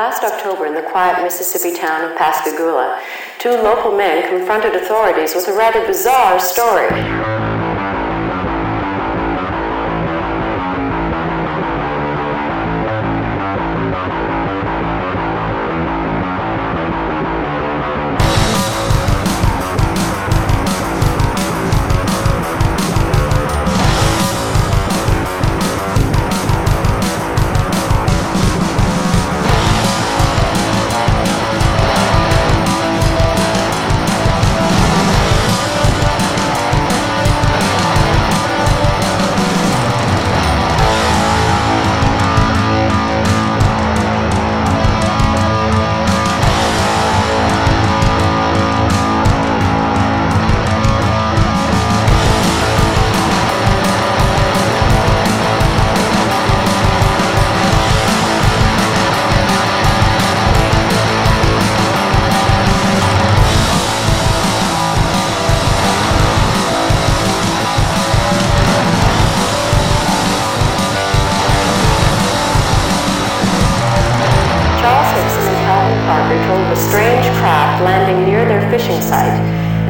Last October, in the quiet Mississippi town of Pascagoula, two local men confronted authorities with a rather bizarre story.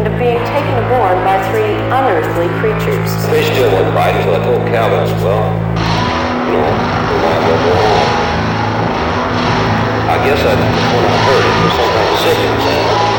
And of being taken aboard by three unearthly creatures. Fish still wouldn't bite until I told Calvin, well, you know, we might. I guess I, when I heard it, it was some kind of signal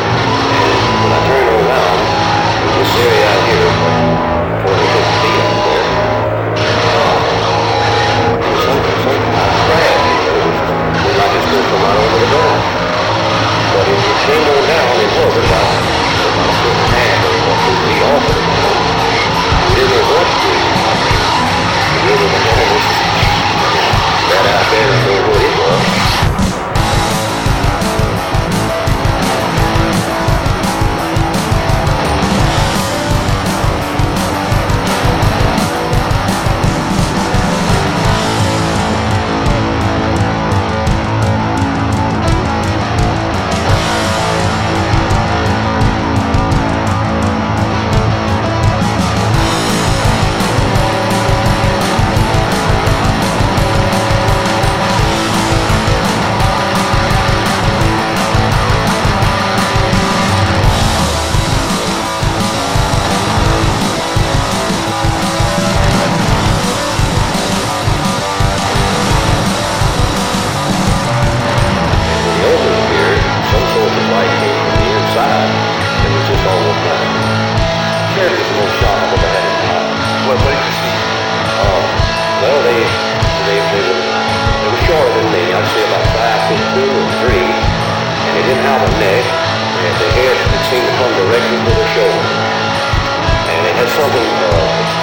and neck. They had hair that seemed to come directly to their shoulders. And they had something uh,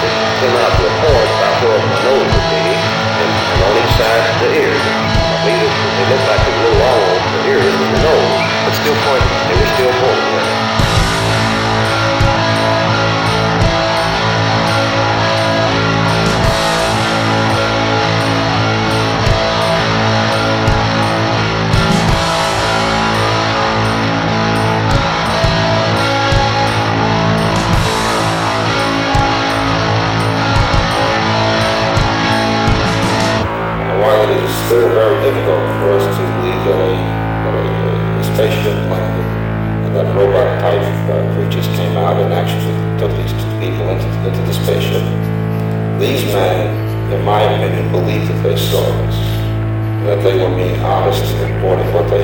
that came out to a point about where the nose would be, and, and on each side still very difficult for us to leave a, a, a spaceship plane and that robot type uh, creatures came out and actually took these people into, into the spaceship, these men, in my opinion, believed that they saw us, that they were being honest and reporting what they